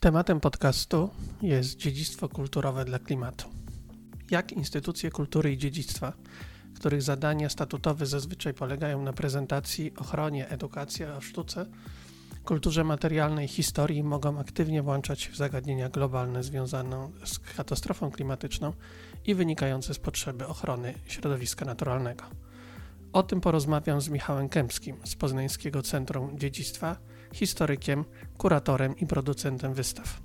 Tematem podcastu jest dziedzictwo kulturowe dla klimatu. Jak instytucje kultury i dziedzictwa, których zadania statutowe zazwyczaj polegają na prezentacji, ochronie, edukacji o sztuce, kulturze materialnej, historii, mogą aktywnie włączać w zagadnienia globalne związane z katastrofą klimatyczną i wynikające z potrzeby ochrony środowiska naturalnego. O tym porozmawiam z Michałem Kępskim z Poznańskiego Centrum Dziedzictwa, historykiem, kuratorem i producentem wystaw.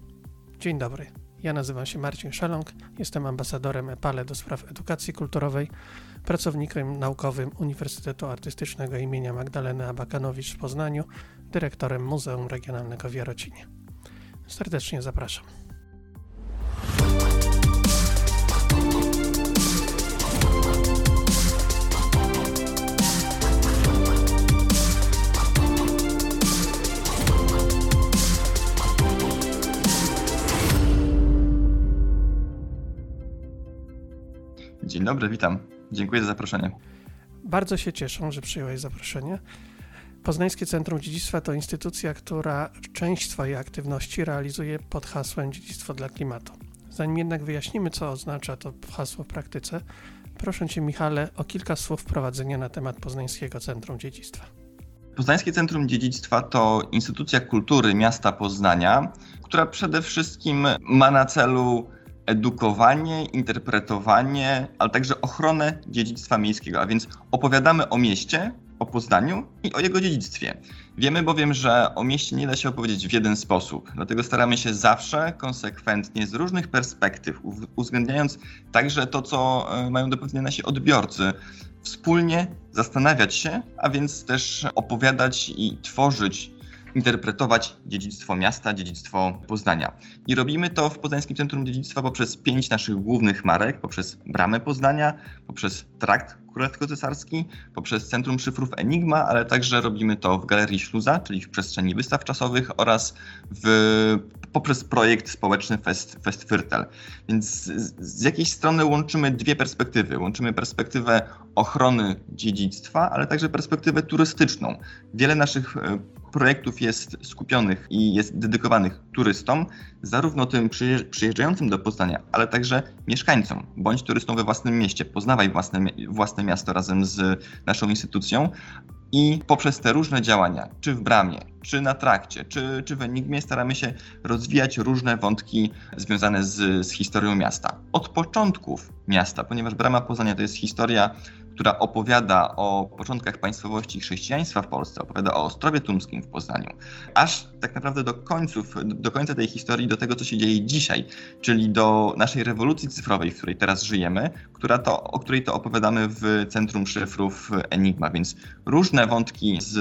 Dzień dobry. Ja nazywam się Marcin Szalong, jestem ambasadorem EPALE do spraw edukacji kulturowej, pracownikiem naukowym Uniwersytetu Artystycznego imienia Magdaleny Abakanowicz w Poznaniu, dyrektorem Muzeum Regionalnego w Jarocinie. Serdecznie zapraszam. Dzień dobry, witam. Dziękuję za zaproszenie. Bardzo się cieszę, że przyjąłeś zaproszenie. Poznańskie Centrum Dziedzictwa to instytucja, która część swojej aktywności realizuje pod hasłem Dziedzictwo dla Klimatu. Zanim jednak wyjaśnimy, co oznacza to hasło w praktyce, proszę Cię, Michale, o kilka słów wprowadzenia na temat Poznańskiego Centrum Dziedzictwa. Poznańskie Centrum Dziedzictwa to instytucja kultury miasta Poznania, która przede wszystkim ma na celu edukowanie, interpretowanie, ale także ochronę dziedzictwa miejskiego, a więc opowiadamy o mieście, o Poznaniu i o jego dziedzictwie. Wiemy bowiem, że o mieście nie da się opowiedzieć w jeden sposób, dlatego staramy się zawsze konsekwentnie z różnych perspektyw, uwzględniając także to, co e, mają do powiedzenia nasi odbiorcy, wspólnie zastanawiać się, a więc też opowiadać i tworzyć interpretować dziedzictwo miasta, dziedzictwo Poznania. I robimy to w Poznańskim Centrum Dziedzictwa poprzez pięć naszych głównych marek, poprzez Bramę Poznania, poprzez Trakt Królewsko-Cesarski, poprzez Centrum Szyfrów Enigma, ale także robimy to w Galerii Śluza, czyli w przestrzeni wystaw czasowych oraz w, poprzez projekt społeczny Fest, Fest Fyrtel. Więc z, z jakiejś strony łączymy dwie perspektywy. Łączymy perspektywę ochrony dziedzictwa, ale także perspektywę turystyczną. Wiele naszych e, projektów jest skupionych i jest dedykowanych turystom, zarówno tym przyjeżdżającym do Poznania, ale także mieszkańcom, bądź turystom we własnym mieście. Poznawaj własne, własne miasto razem z naszą instytucją. I poprzez te różne działania, czy w bramie, czy na trakcie, czy, czy w Enigmie, staramy się rozwijać różne wątki związane z, z historią miasta. Od początków miasta, ponieważ Brama Poznania to jest historia która opowiada o początkach państwowości chrześcijaństwa w Polsce, opowiada o Ostrowie Tumskim w Poznaniu, aż tak naprawdę do końców, do końca tej historii, do tego, co się dzieje dzisiaj, czyli do naszej rewolucji cyfrowej, w której teraz żyjemy, która to, o której to opowiadamy w Centrum Szyfrów Enigma, więc różne wątki z,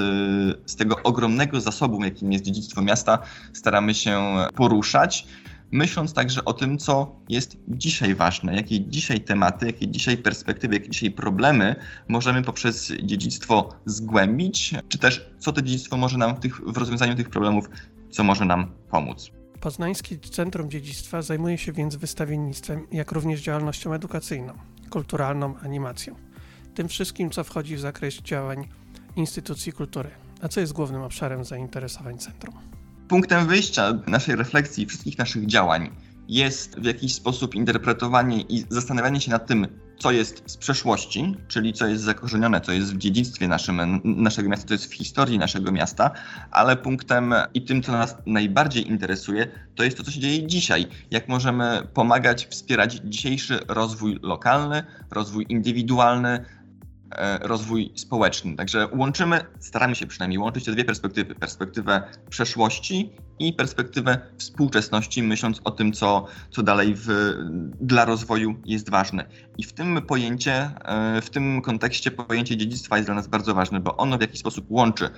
z tego ogromnego zasobu, jakim jest dziedzictwo miasta, staramy się poruszać myśląc także o tym, co jest dzisiaj ważne, jakie dzisiaj tematy, jakie dzisiaj perspektywy, jakie dzisiaj problemy możemy poprzez dziedzictwo zgłębić, czy też co to dziedzictwo może nam w, tych, w rozwiązaniu tych problemów, co może nam pomóc. Poznańskie Centrum Dziedzictwa zajmuje się więc wystawiennictwem, jak również działalnością edukacyjną, kulturalną, animacją. Tym wszystkim, co wchodzi w zakres działań instytucji kultury. A co jest głównym obszarem zainteresowań centrum? Punktem wyjścia naszej refleksji wszystkich naszych działań jest w jakiś sposób interpretowanie i zastanawianie się nad tym, co jest z przeszłości, czyli co jest zakorzenione, co jest w dziedzictwie naszym, naszego miasta, co jest w historii naszego miasta, ale punktem i tym, co nas najbardziej interesuje, to jest to, co się dzieje dzisiaj. Jak możemy pomagać, wspierać dzisiejszy rozwój lokalny, rozwój indywidualny, rozwój społeczny. Także łączymy, staramy się przynajmniej łączyć te dwie perspektywy: perspektywę przeszłości i perspektywę współczesności, myśląc o tym, co, co dalej w, dla rozwoju jest ważne. I w tym pojęcie, e, w tym kontekście pojęcie dziedzictwa jest dla nas bardzo ważne, bo ono w jakiś sposób łączy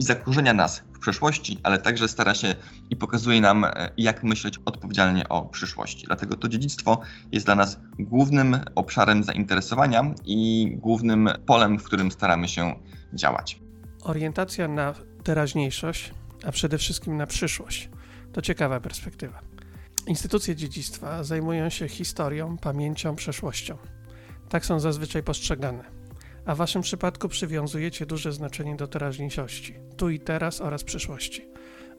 i zakorzenia nas w przeszłości, ale także stara się i pokazuje nam, e, jak myśleć odpowiedzialnie o przyszłości. Dlatego to dziedzictwo jest dla nas głównym obszarem zainteresowania i głównym polem, w którym staramy się działać. Orientacja na teraźniejszość, a przede wszystkim na przyszłość to ciekawa perspektywa. Instytucje dziedzictwa zajmują się historią, pamięcią, przeszłością. Tak są zazwyczaj postrzegane a w Waszym przypadku przywiązujecie duże znaczenie do teraźniejszości, tu i teraz oraz przyszłości.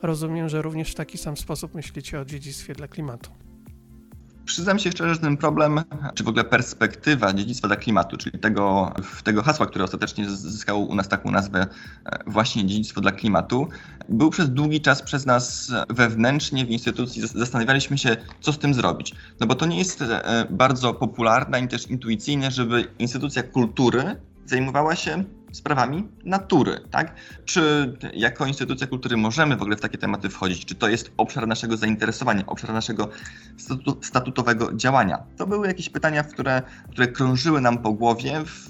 Rozumiem, że również w taki sam sposób myślicie o dziedzictwie dla klimatu. Przyznam się szczerze, że ten problem, czy w ogóle perspektywa dziedzictwa dla klimatu, czyli tego, tego hasła, które ostatecznie zyskało u nas taką nazwę e, właśnie dziedzictwo dla klimatu, był przez długi czas przez nas wewnętrznie w instytucji. Zastanawialiśmy się, co z tym zrobić. No bo to nie jest e, bardzo popularne ani też intuicyjne, żeby instytucja kultury zajmowała się sprawami natury, tak? Czy jako instytucja kultury możemy w ogóle w takie tematy wchodzić? Czy to jest obszar naszego zainteresowania, obszar naszego statu statutowego działania? To były jakieś pytania, które, które krążyły nam po głowie w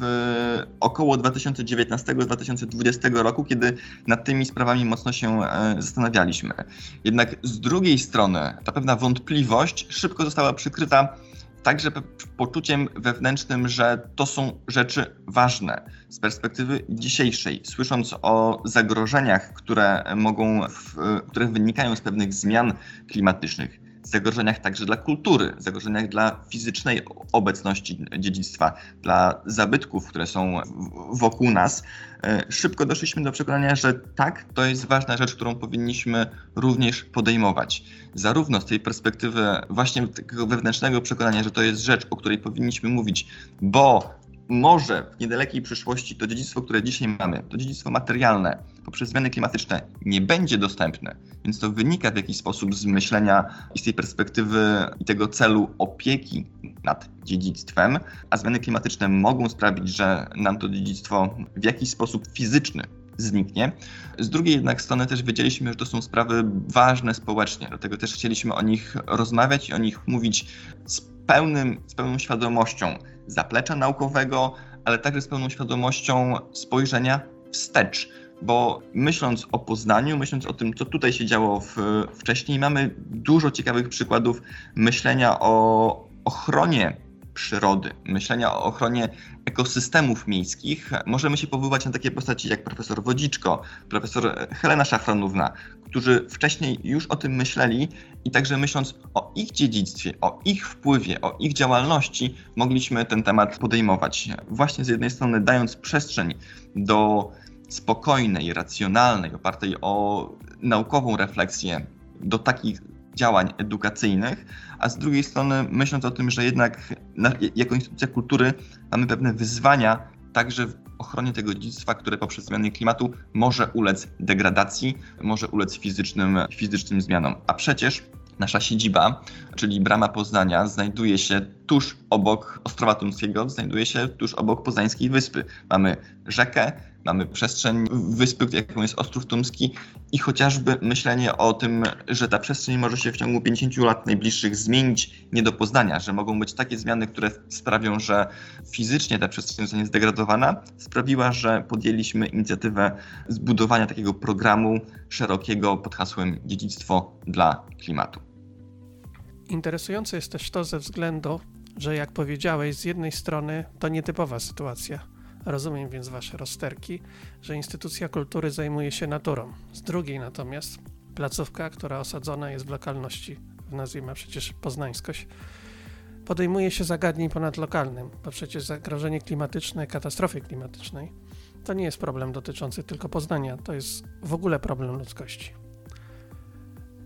około 2019-2020 roku, kiedy nad tymi sprawami mocno się e, zastanawialiśmy. Jednak z drugiej strony ta pewna wątpliwość szybko została przykryta także poczuciem wewnętrznym, że to są rzeczy ważne z perspektywy dzisiejszej. Słysząc o zagrożeniach, które mogą, w, które wynikają z pewnych zmian klimatycznych, zagrożeniach także dla kultury, zagrożeniach dla fizycznej obecności dziedzictwa, dla zabytków, które są wokół nas, e, szybko doszliśmy do przekonania, że tak, to jest ważna rzecz, którą powinniśmy również podejmować. Zarówno z tej perspektywy właśnie takiego wewnętrznego przekonania, że to jest rzecz, o której powinniśmy mówić, bo może w niedalekiej przyszłości to dziedzictwo, które dzisiaj mamy, to dziedzictwo materialne poprzez zmiany klimatyczne nie będzie dostępne, więc to wynika w jakiś sposób z myślenia i z tej perspektywy i tego celu opieki nad dziedzictwem, a zmiany klimatyczne mogą sprawić, że nam to dziedzictwo w jakiś sposób fizyczny zniknie. Z drugiej jednak strony też wiedzieliśmy, że to są sprawy ważne społecznie, dlatego też chcieliśmy o nich rozmawiać i o nich mówić pełnym, z pełną świadomością zaplecza naukowego, ale także z pełną świadomością spojrzenia wstecz. Bo myśląc o Poznaniu, myśląc o tym, co tutaj się działo w, wcześniej, mamy dużo ciekawych przykładów myślenia o ochronie przyrody, myślenia o ochronie ekosystemów miejskich, możemy się powoływać na takie postaci jak profesor Wodziczko, profesor Helena Szafranówna, którzy wcześniej już o tym myśleli i także myśląc o ich dziedzictwie, o ich wpływie, o ich działalności, mogliśmy ten temat podejmować. Właśnie z jednej strony dając przestrzeń do spokojnej, racjonalnej, opartej o naukową refleksję, do takich działań edukacyjnych, a z drugiej strony myśląc o tym, że jednak na, jako instytucja kultury mamy pewne wyzwania także w ochronie tego dziedzictwa, które poprzez zmiany klimatu może ulec degradacji, może ulec fizycznym, fizycznym zmianom. A przecież nasza siedziba, czyli Brama Poznania, znajduje się tuż obok Ostrowa Tumskiego, znajduje się tuż obok Poznańskiej Wyspy. Mamy rzekę, mamy przestrzeń wyspy, jaką jest Ostrów Tumski i chociażby myślenie o tym, że ta przestrzeń może się w ciągu 50 lat najbliższych zmienić nie do poznania, że mogą być takie zmiany, które sprawią, że fizycznie ta przestrzeń zostanie zdegradowana, sprawiła, że podjęliśmy inicjatywę zbudowania takiego programu szerokiego pod hasłem Dziedzictwo dla klimatu. Interesujące jest też to ze względu, że jak powiedziałeś, z jednej strony to nietypowa sytuacja Rozumiem więc Wasze rozterki, że instytucja kultury zajmuje się naturą. Z drugiej natomiast placówka, która osadzona jest w lokalności, w nazwie ma przecież poznańskość, podejmuje się zagadnień ponadlokalnym, bo przecież zagrożenie klimatyczne, katastrofy klimatycznej to nie jest problem dotyczący tylko Poznania, to jest w ogóle problem ludzkości.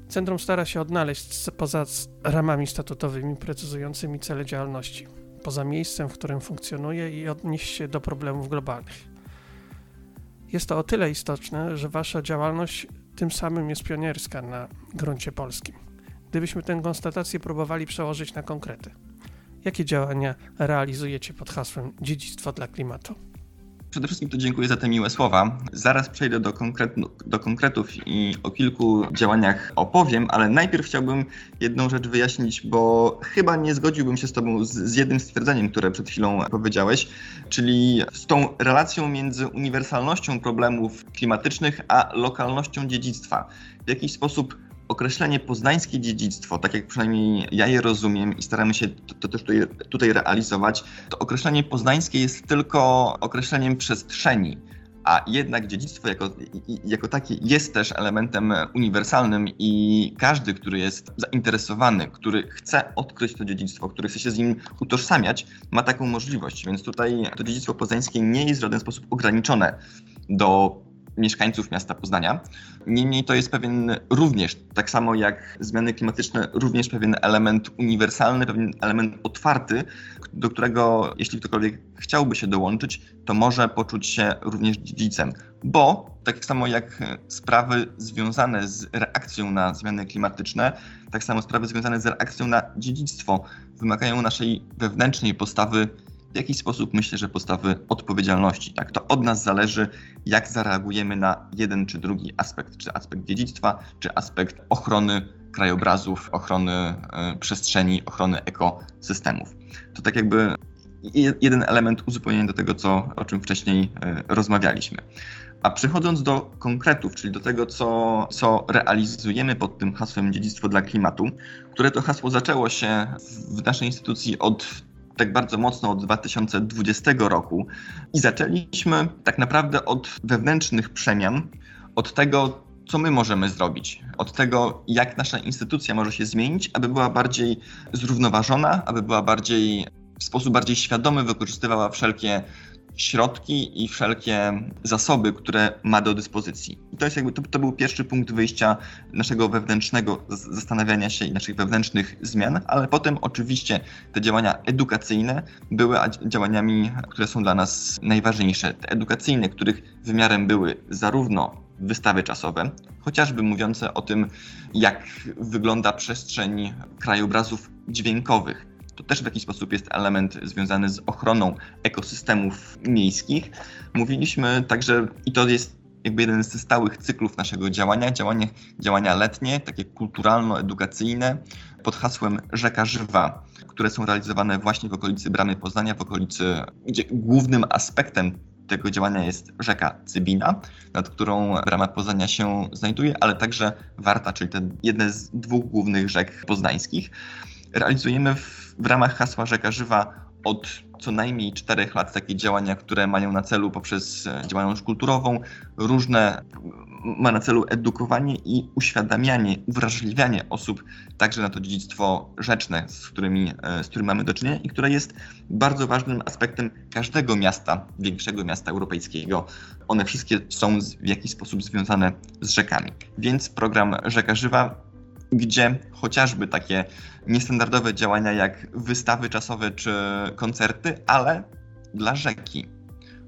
Centrum stara się odnaleźć poza ramami statutowymi precyzującymi cele działalności poza miejscem, w którym funkcjonuje i odnieść się do problemów globalnych. Jest to o tyle istotne, że wasza działalność tym samym jest pionierska na gruncie polskim. Gdybyśmy tę konstatację próbowali przełożyć na konkrety, jakie działania realizujecie pod hasłem Dziedzictwo dla klimatu? Przede wszystkim to dziękuję za te miłe słowa. Zaraz przejdę do, konkretu, do konkretów i o kilku działaniach opowiem, ale najpierw chciałbym jedną rzecz wyjaśnić, bo chyba nie zgodziłbym się z Tobą z, z jednym stwierdzeniem, które przed chwilą powiedziałeś, czyli z tą relacją między uniwersalnością problemów klimatycznych a lokalnością dziedzictwa. W jakiś sposób określenie poznańskie dziedzictwo, tak jak przynajmniej ja je rozumiem i staramy się to, też tutaj, tutaj realizować, to określenie poznańskie jest tylko określeniem przestrzeni a jednak dziedzictwo jako, jako takie jest też elementem uniwersalnym i każdy, który jest zainteresowany, który chce odkryć to dziedzictwo, który chce się z nim utożsamiać, ma taką możliwość. Więc tutaj to dziedzictwo poznańskie nie jest w żaden sposób ograniczone do mieszkańców miasta Poznania. Niemniej to jest pewien również, tak samo jak zmiany klimatyczne, również pewien element uniwersalny, pewien element otwarty, do którego jeśli ktokolwiek chciałby się dołączyć, to może poczuć się również dziedzicem. Bo tak samo jak sprawy związane z reakcją na zmiany klimatyczne, tak samo sprawy związane z reakcją na dziedzictwo wymagają naszej wewnętrznej postawy w jakiś sposób myślę, że postawy odpowiedzialności. Tak, to od nas zależy, jak zareagujemy na jeden czy drugi aspekt, czy aspekt dziedzictwa, czy aspekt ochrony krajobrazów, ochrony y, przestrzeni, ochrony ekosystemów. To tak jakby jeden element uzupełnienia do tego, co, o czym wcześniej y, rozmawialiśmy. A przechodząc do konkretów, czyli do tego, co, co realizujemy pod tym hasłem Dziedzictwo dla Klimatu, które to hasło zaczęło się w naszej instytucji od tak bardzo mocno od 2020 roku i zaczęliśmy tak naprawdę od wewnętrznych przemian, od tego, co my możemy zrobić, od tego, jak nasza instytucja może się zmienić, aby była bardziej zrównoważona, aby była bardziej w sposób bardziej świadomy wykorzystywała wszelkie środki i wszelkie zasoby, które ma do dyspozycji. To jest jakby to, to był pierwszy punkt wyjścia naszego wewnętrznego zastanawiania się i naszych wewnętrznych zmian, ale potem oczywiście te działania edukacyjne były działaniami, które są dla nas najważniejsze. Te edukacyjne, których wymiarem były zarówno wystawy czasowe, chociażby mówiące o tym, jak wygląda przestrzeń krajobrazów dźwiękowych, to też w jakiś sposób jest element związany z ochroną ekosystemów miejskich. Mówiliśmy także, i to jest jakby jeden ze stałych cyklów naszego działania, działanie, działania letnie, takie kulturalno-edukacyjne pod hasłem Rzeka Żywa, które są realizowane właśnie w okolicy Bramy Poznania, w okolicy, gdzie głównym aspektem tego działania jest rzeka Cybina, nad którą Brama Poznania się znajduje, ale także Warta, czyli te jedne z dwóch głównych rzek poznańskich. Realizujemy w w ramach hasła Rzeka Żywa od co najmniej czterech lat takie działania, które mają na celu poprzez e, działalność kulturową różne, ma na celu edukowanie i uświadamianie, uwrażliwianie osób także na to dziedzictwo rzeczne, z, którymi, e, z którym mamy do czynienia i które jest bardzo ważnym aspektem każdego miasta, większego miasta europejskiego. One wszystkie są w jakiś sposób związane z rzekami. Więc program Rzeka Żywa gdzie chociażby takie niestandardowe działania jak wystawy czasowe czy koncerty, ale dla rzeki.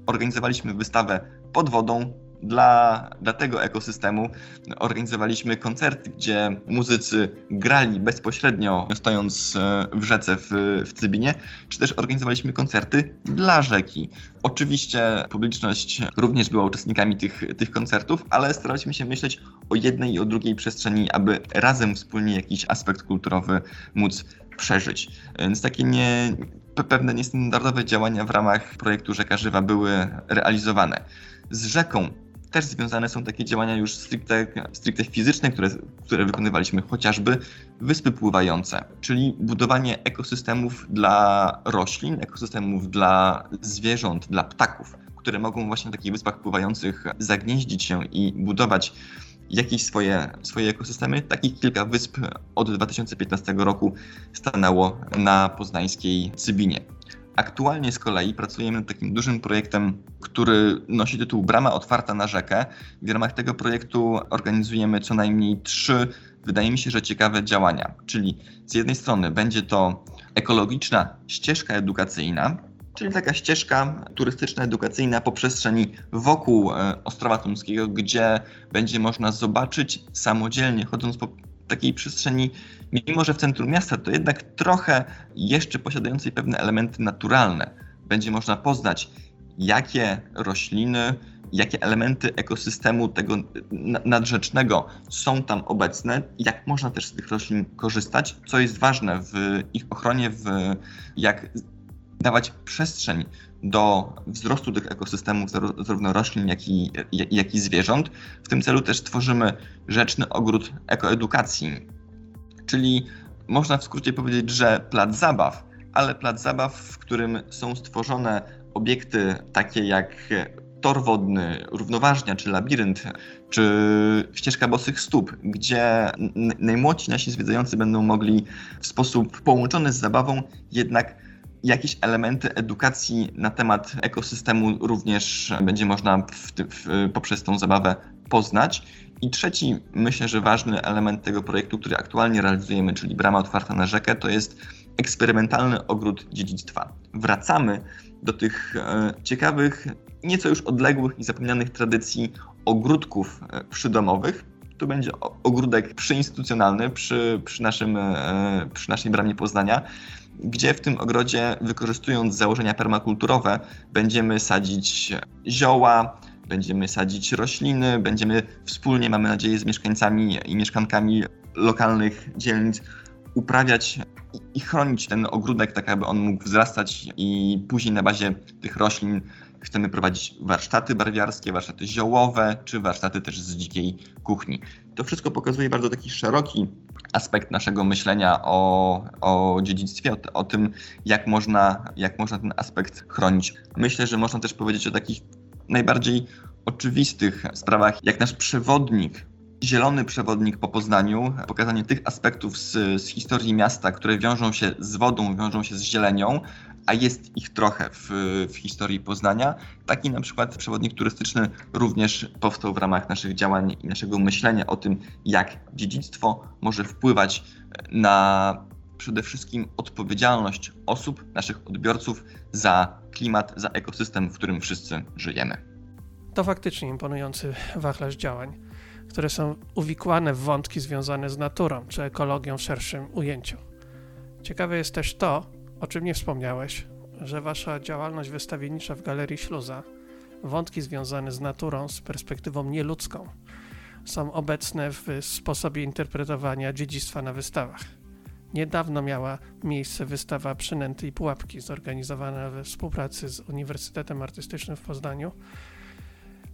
Organizowaliśmy wystawę pod wodą dla, dla tego ekosystemu organizowaliśmy koncerty, gdzie muzycy grali bezpośrednio stojąc e, w rzece w, w Cybinie, czy też organizowaliśmy koncerty dla rzeki. Oczywiście publiczność również była uczestnikami tych, tych koncertów, ale staraliśmy się myśleć o jednej i o drugiej przestrzeni, aby razem wspólnie jakiś aspekt kulturowy móc przeżyć. Więc takie nie, pewne niestandardowe działania w ramach projektu Rzeka Żywa były realizowane. Z rzeką też związane są takie działania już stricte, stricte fizyczne, które, które wykonywaliśmy, chociażby wyspy pływające, czyli budowanie ekosystemów dla roślin, ekosystemów dla zwierząt, dla ptaków, które mogą właśnie na takich wyspach pływających zagnieździć się i budować jakieś swoje, swoje ekosystemy. Takich kilka wysp od 2015 roku stanęło na poznańskiej Cybinie. Aktualnie z kolei pracujemy nad takim dużym projektem, który nosi tytuł Brama otwarta na rzekę. W ramach tego projektu organizujemy co najmniej trzy, wydaje mi się, że ciekawe działania. Czyli z jednej strony będzie to ekologiczna ścieżka edukacyjna, czyli taka ścieżka turystyczna, edukacyjna po przestrzeni wokół e, Ostrowa Tumskiego, gdzie będzie można zobaczyć samodzielnie, chodząc po takiej przestrzeni, mimo że w centrum miasta, to jednak trochę jeszcze posiadającej pewne elementy naturalne. Będzie można poznać, jakie rośliny, jakie elementy ekosystemu tego nadrzecznego są tam obecne, jak można też z tych roślin korzystać, co jest ważne w ich ochronie, w jak dawać przestrzeń do wzrostu tych ekosystemów, zarówno roślin, jak i, jak i zwierząt. W tym celu też tworzymy rzeczny ogród ekoedukacji, czyli można w skrócie powiedzieć, że plac zabaw, ale plac zabaw, w którym są stworzone obiekty takie jak tor wodny, równoważnia, czy labirynt, czy ścieżka bosych stóp, gdzie najmłodsi nasi zwiedzający będą mogli w sposób połączony z zabawą jednak jakieś elementy edukacji na temat ekosystemu również będzie można w, w, poprzez tą zabawę poznać. I trzeci, myślę, że ważny element tego projektu, który aktualnie realizujemy, czyli brama otwarta na rzekę, to jest eksperymentalny ogród dziedzictwa. Wracamy do tych e, ciekawych, nieco już odległych i zapomnianych tradycji ogródków e, przydomowych. Tu będzie ogródek przyinstytucjonalny przy, przy, naszym, e, przy naszej bramie Poznania, gdzie w tym ogrodzie, wykorzystując założenia permakulturowe, będziemy sadzić zioła, będziemy sadzić rośliny, będziemy wspólnie, mamy nadzieję, z mieszkańcami i mieszkankami lokalnych dzielnic uprawiać i chronić ten ogródek, tak aby on mógł wzrastać i później na bazie tych roślin chcemy prowadzić warsztaty barwiarskie, warsztaty ziołowe, czy warsztaty też z dzikiej kuchni. To wszystko pokazuje bardzo taki szeroki aspekt naszego myślenia o, o dziedzictwie, o, o tym, jak można, jak można ten aspekt chronić. Myślę, że można też powiedzieć o takich najbardziej oczywistych sprawach, jak nasz przewodnik zielony przewodnik po Poznaniu, pokazanie tych aspektów z, z, historii miasta, które wiążą się z wodą, wiążą się z zielenią, a jest ich trochę w, w historii Poznania. Taki na przykład przewodnik turystyczny również powstał w ramach naszych działań i naszego myślenia o tym, jak dziedzictwo może wpływać na przede wszystkim odpowiedzialność osób, naszych odbiorców za klimat, za ekosystem, w którym wszyscy żyjemy. To faktycznie imponujący wachlarz działań, które są uwikłane w wątki związane z naturą czy ekologią w szerszym ujęciu. Ciekawe jest też to, o czym nie wspomniałeś, że wasza działalność wystawiennicza w Galerii Śluza, wątki związane z naturą z perspektywą nieludzką, są obecne w sposobie interpretowania dziedzictwa na wystawach. Niedawno miała miejsce wystawa Przynęty i Pułapki, zorganizowana we współpracy z Uniwersytetem Artystycznym w Poznaniu,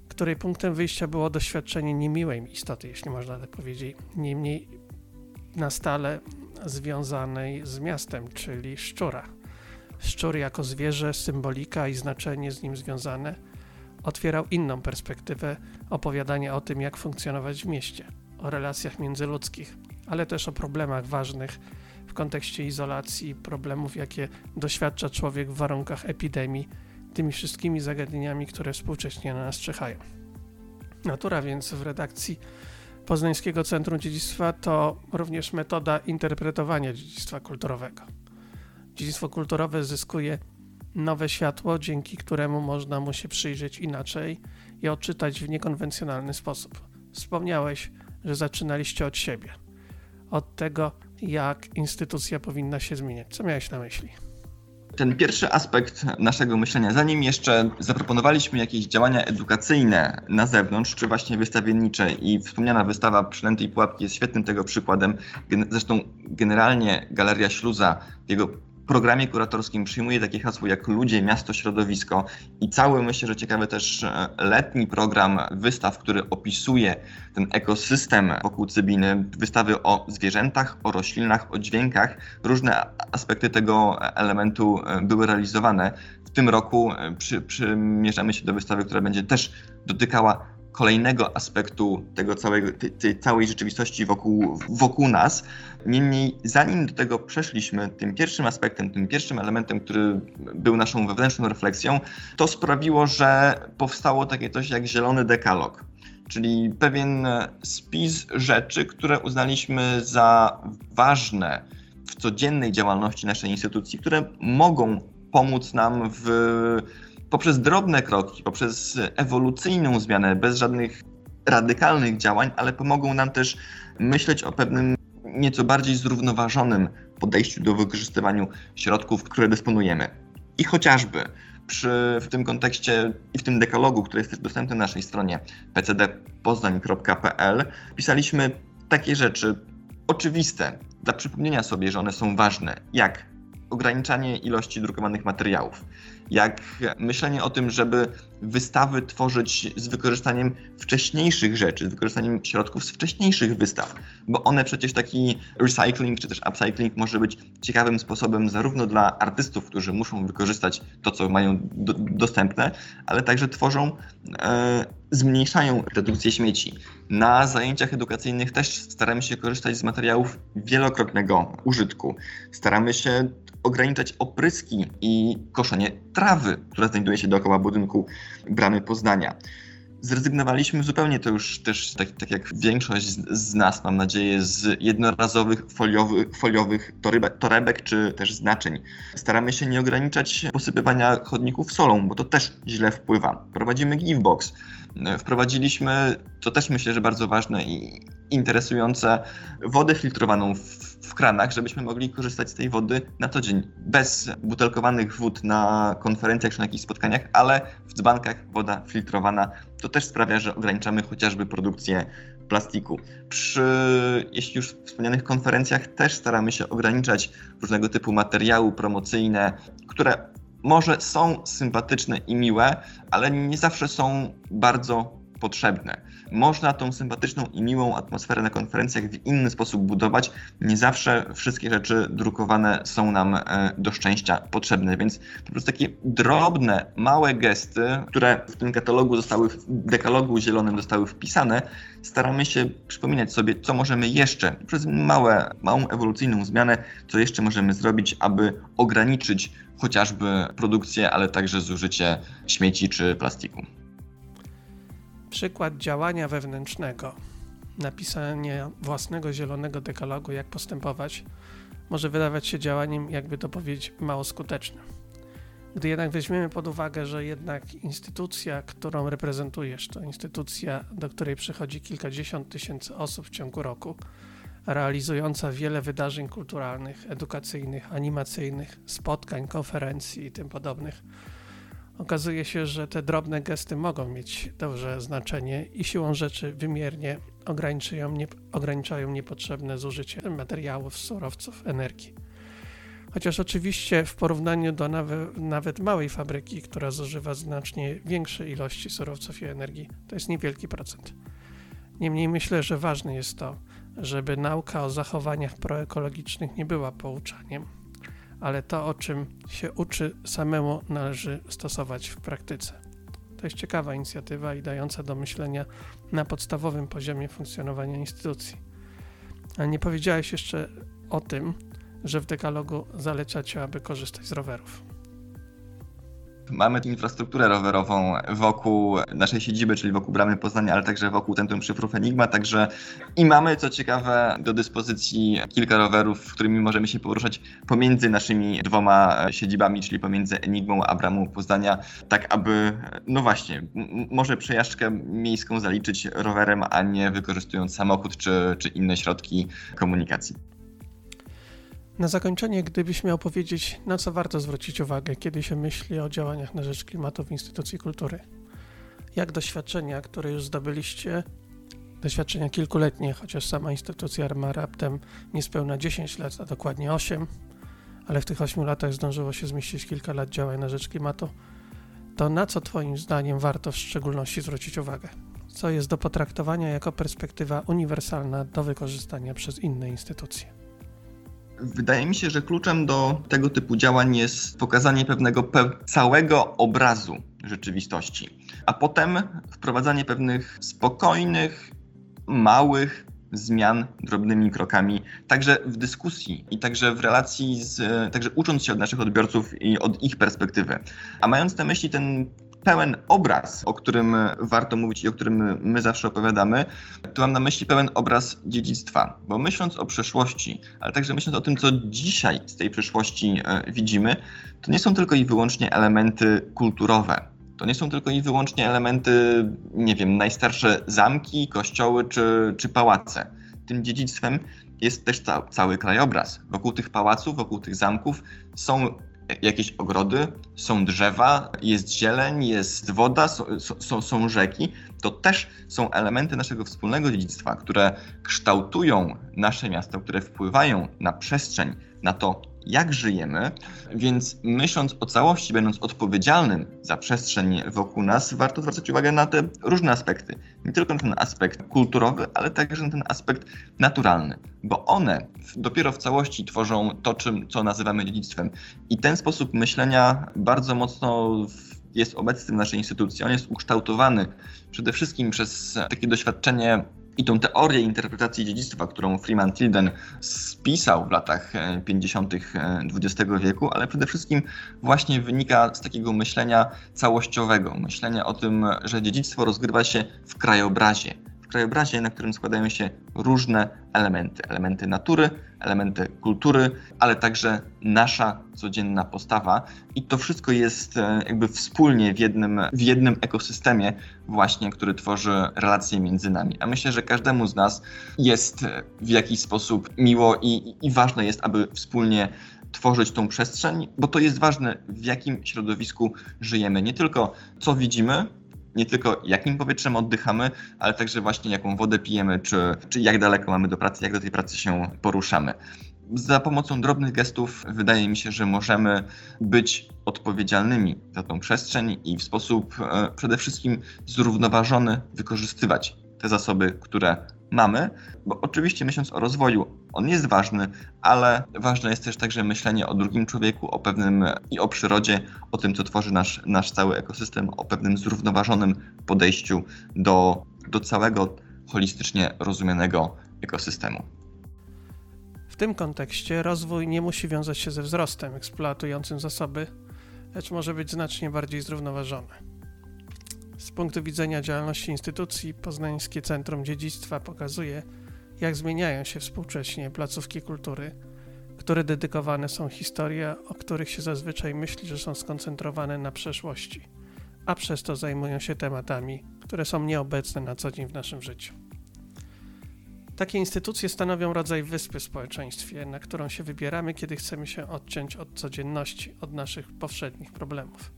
której punktem wyjścia było doświadczenie niemiłej istoty, jeśli można tak powiedzieć, niemniej na stale związanej z miastem, czyli szczura. Szczur jako zwierzę, symbolika i znaczenie z nim związane otwierał inną perspektywę opowiadania o tym, jak funkcjonować w mieście, o relacjach międzyludzkich, ale też o problemach ważnych w kontekście izolacji, problemów, jakie doświadcza człowiek w warunkach epidemii, tymi wszystkimi zagadnieniami, które współcześnie na nas czyhają. Natura więc w redakcji Poznańskiego Centrum Dziedzictwa to również metoda interpretowania dziedzictwa kulturowego. Dziedzictwo kulturowe zyskuje nowe światło, dzięki któremu można mu się przyjrzeć inaczej i odczytać w niekonwencjonalny sposób. Wspomniałeś, że zaczynaliście od siebie, od tego, jak instytucja powinna się zmieniać. Co miałeś na myśli? Ten pierwszy aspekt naszego myślenia, zanim jeszcze zaproponowaliśmy jakieś działania edukacyjne na zewnątrz, czy właśnie wystawiennicze i wspomniana wystawa Przynęty i Pułapki jest świetnym tego przykładem. Zresztą generalnie Galeria Śluza jego programie kuratorskim przyjmuje takie hasło jak ludzie, miasto, środowisko i cały myślę, że ciekawy też e, letni program wystaw, który opisuje ten ekosystem wokół Cybiny, wystawy o zwierzętach, o roślinach, o dźwiękach. Różne aspekty tego elementu e, były realizowane. W tym roku e, przy, przymierzamy się do wystawy, która będzie też dotykała kolejnego aspektu tego całego, tej, tej całej rzeczywistości wokół, wokół nas. Niemniej, zanim do tego przeszliśmy, tym pierwszym aspektem, tym pierwszym elementem, który był naszą wewnętrzną refleksją, to sprawiło, że powstało takie coś jak zielony dekalog czyli pewien spis rzeczy, które uznaliśmy za ważne w codziennej działalności naszej instytucji, które mogą pomóc nam w poprzez drobne kroki, poprzez ewolucyjną zmianę, bez żadnych radykalnych działań, ale pomogą nam też myśleć o pewnym nieco bardziej zrównoważonym podejściu do wykorzystywania środków, które dysponujemy. I chociażby przy, w tym kontekście i w tym dekalogu, który jest też dostępny na naszej stronie pcdpoznań.pl, pisaliśmy takie rzeczy oczywiste dla przypomnienia sobie, że one są ważne, jak ograniczanie ilości drukowanych materiałów, jak myślenie o tym, żeby wystawy tworzyć z wykorzystaniem wcześniejszych rzeczy, z wykorzystaniem środków z wcześniejszych wystaw, bo one przecież taki recycling czy też upcycling może być ciekawym sposobem zarówno dla artystów, którzy muszą wykorzystać to, co mają do, dostępne, ale także tworzą, e, zmniejszają redukcję śmieci. Na zajęciach edukacyjnych też staramy się korzystać z materiałów wielokrotnego użytku. Staramy się ograniczać opryski i koszenie trawy, która znajduje się dookoła budynku Bramy Poznania. Zrezygnowaliśmy zupełnie, to już też tak, tak jak większość z, nas, mam nadzieję, z jednorazowych foliowych, foliowych torebek, torebek czy też znaczeń. Staramy się nie ograniczać posypywania chodników solą, bo to też źle wpływa. Prowadzimy givebox. Wprowadziliśmy, to też myślę, że bardzo ważne i interesujące, wodę filtrowaną w kranach, żebyśmy mogli korzystać z tej wody na co dzień, bez butelkowanych wód na konferencjach czy na jakichś spotkaniach, ale w dzbankach woda filtrowana. To też sprawia, że ograniczamy chociażby produkcję plastiku. Przy, jeśli już wspomnianych konferencjach, też staramy się ograniczać różnego typu materiały promocyjne, które może są sympatyczne i miłe, ale nie zawsze są bardzo potrzebne. Można tą sympatyczną i miłą atmosferę na konferencjach w inny sposób budować. Nie zawsze wszystkie rzeczy drukowane są nam e, do szczęścia potrzebne, więc po prostu takie drobne, małe gesty, które w tym katalogu zostały, w dekalogu zielonym zostały wpisane, staramy się przypominać sobie, co możemy jeszcze, przez małe, małą ewolucyjną zmianę, co jeszcze możemy zrobić, aby ograniczyć chociażby produkcję, ale także zużycie śmieci czy plastiku. Przykład działania wewnętrznego, napisanie własnego zielonego dekalogu, jak postępować, może wydawać się działaniem, jakby to powiedzieć, mało skutecznym. Gdy jednak weźmiemy pod uwagę, że jednak instytucja, którą reprezentujesz, to instytucja, do której przychodzi kilkadziesiąt tysięcy osób w ciągu roku, realizująca wiele wydarzeń kulturalnych, edukacyjnych, animacyjnych, spotkań, konferencji i tym podobnych, okazuje się, że te drobne gesty mogą mieć duże znaczenie i siłą rzeczy wymiernie ograniczają, nie, ograniczają niepotrzebne zużycie materiałów, surowców, energii. Chociaż oczywiście w porównaniu do nawet, nawet małej fabryki, która zużywa znacznie większe ilości surowców i energii, to jest niewielki procent. Niemniej myślę, że ważne jest to, żeby nauka o zachowaniach proekologicznych nie była pouczaniem, ale to, o czym się uczy samemu, należy stosować w praktyce. To jest ciekawa inicjatywa i dająca do myślenia na podstawowym poziomie funkcjonowania instytucji. Ale nie powiedziałeś jeszcze o tym, że w dekalogu zalecacie, aby korzystać z rowerów. Mamy infrastrukturę rowerową wokół naszej siedziby, czyli wokół Bramy Poznania, ale także wokół Centrum Szyfrów Enigma, także i mamy, co ciekawe, do dyspozycji kilka rowerów, którymi możemy się poruszać pomiędzy naszymi dwoma siedzibami, czyli pomiędzy Enigmą a Bramą Poznania, tak aby, no właśnie, może przejażdżkę miejską zaliczyć rowerem, a nie wykorzystując samochód czy, czy inne środki komunikacji. Na zakończenie, gdybyś miał powiedzieć, na co warto zwrócić uwagę, kiedy się myśli o działaniach na rzecz klimatu w instytucji kultury? Jak doświadczenia, które już zdobyliście, doświadczenia kilkuletnie, chociaż sama instytucja ma raptem niespełna 10 lat, a dokładnie 8, ale w tych 8 latach zdążyło się zmieścić kilka lat działań na rzecz klimatu, to na co Twoim zdaniem warto w szczególności zwrócić uwagę? Co jest do potraktowania jako perspektywa uniwersalna do wykorzystania przez inne instytucje? Wydaje mi się, że kluczem do tego typu działań jest pokazanie pewnego pe całego obrazu rzeczywistości, a potem wprowadzanie pewnych spokojnych, małych zmian drobnymi krokami, także w dyskusji i także w relacji z, także ucząc się od naszych odbiorców i od ich perspektywy. A mając na myśli ten pełen obraz, o którym warto mówić i o którym my zawsze opowiadamy, tu mam na myśli pełen obraz dziedzictwa, bo myśląc o przeszłości, ale także myśląc o tym, co dzisiaj z tej przeszłości e, widzimy, to nie są tylko i wyłącznie elementy kulturowe. To nie są tylko i wyłącznie elementy, nie wiem, najstarsze zamki, kościoły czy, czy pałace. Tym dziedzictwem jest też ca cały krajobraz. Wokół tych pałaców, wokół tych zamków są jakieś ogrody, są drzewa, jest zieleń, jest woda, są, są, są rzeki. To też są elementy naszego wspólnego dziedzictwa, które kształtują nasze miasto, które wpływają na przestrzeń, na to, jak żyjemy, więc myśląc o całości, będąc odpowiedzialnym za przestrzeń wokół nas, warto zwracać uwagę na te różne aspekty. Nie tylko na ten aspekt kulturowy, ale także na ten aspekt naturalny, bo one dopiero w całości tworzą to, czym, co nazywamy dziedzictwem. I ten sposób myślenia bardzo mocno jest obecny w naszej instytucji. On jest ukształtowany przede wszystkim przez takie doświadczenie i tą teorię interpretacji dziedzictwa, którą Freeman Tilden spisał w latach 50. XX wieku, ale przede wszystkim właśnie wynika z takiego myślenia całościowego, myślenia o tym, że dziedzictwo rozgrywa się w krajobrazie, krajobrazie, na którym składają się różne elementy. Elementy natury, elementy kultury, ale także nasza codzienna postawa. I to wszystko jest e, jakby wspólnie w jednym, w jednym ekosystemie właśnie, który tworzy relacje między nami. A myślę, że każdemu z nas jest w jakiś sposób miło i, i ważne jest, aby wspólnie tworzyć tą przestrzeń, bo to jest ważne, w jakim środowisku żyjemy. Nie tylko co widzimy, nie tylko jakim powietrzem oddychamy, ale także właśnie jaką wodę pijemy, czy, czy jak daleko mamy do pracy, jak do tej pracy się poruszamy. Za pomocą drobnych gestów wydaje mi się, że możemy być odpowiedzialnymi za tą przestrzeń i w sposób e, przede wszystkim zrównoważony wykorzystywać te zasoby, które mamy, bo oczywiście myśląc o rozwoju, on jest ważny, ale ważne jest też także myślenie o drugim człowieku, o pewnym i o przyrodzie, o tym, co tworzy nasz, nasz cały ekosystem, o pewnym zrównoważonym podejściu do, do całego holistycznie rozumianego ekosystemu. W tym kontekście rozwój nie musi wiązać się ze wzrostem eksploatującym zasoby, lecz może być znacznie bardziej zrównoważony. Z punktu widzenia działalności instytucji, Poznańskie Centrum Dziedzictwa pokazuje, jak zmieniają się współcześnie placówki kultury, które dedykowane są historii, o których się zazwyczaj myśli, że są skoncentrowane na przeszłości, a przez to zajmują się tematami, które są nieobecne na co dzień w naszym życiu. Takie instytucje stanowią rodzaj wyspy w społeczeństwie, na którą się wybieramy, kiedy chcemy się odciąć od codzienności, od naszych powszednich problemów.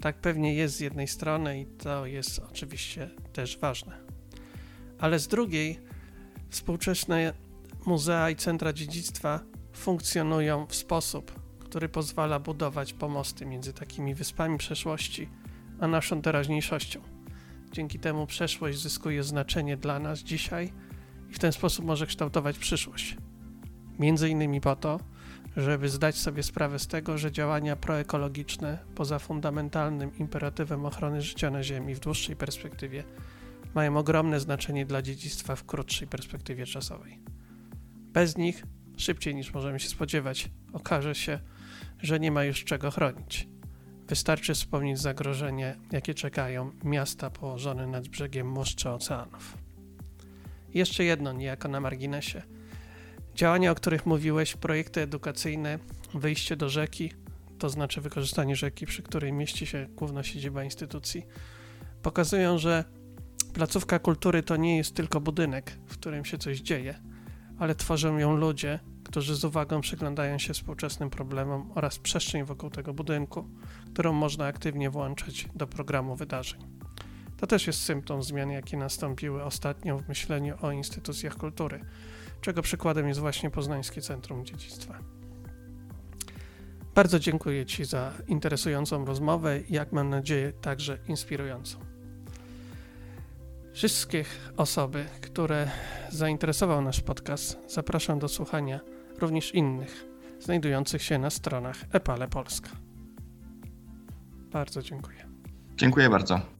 Tak pewnie jest z jednej strony i to jest oczywiście też ważne. Ale z drugiej, współczesne muzea i centra dziedzictwa funkcjonują w sposób, który pozwala budować pomosty między takimi wyspami przeszłości a naszą teraźniejszością. Dzięki temu przeszłość zyskuje znaczenie dla nas dzisiaj i w ten sposób może kształtować przyszłość. Między innymi po to, żeby zdać sobie sprawę z tego, że działania proekologiczne, poza fundamentalnym imperatywem ochrony życia na Ziemi w dłuższej perspektywie, mają ogromne znaczenie dla dziedzictwa w krótszej perspektywie czasowej. Bez nich, szybciej niż możemy się spodziewać, okaże się, że nie ma już czego chronić. Wystarczy wspomnieć zagrożenie, jakie czekają miasta położone nad brzegiem morza oceanów. Jeszcze jedno, niejako na marginesie – Działania, o których mówiłeś, projekty edukacyjne, wyjście do rzeki, to znaczy wykorzystanie rzeki, przy której mieści się główna siedziba instytucji, pokazują, że placówka kultury to nie jest tylko budynek, w którym się coś dzieje, ale tworzą ją ludzie, którzy z uwagą przyglądają się współczesnym problemom oraz przestrzeń wokół tego budynku, którą można aktywnie włączać do programu wydarzeń. To też jest symptom zmian, jakie nastąpiły ostatnio w myśleniu o instytucjach kultury czego przykładem jest właśnie Poznańskie Centrum Dziedzictwa. Bardzo dziękuję Ci za interesującą rozmowę jak mam nadzieję także inspirującą. Wszystkich osoby, które zainteresował nasz podcast, zapraszam do słuchania również innych, znajdujących się na stronach Epale Polska. Bardzo dziękuję. Dziękuję bardzo.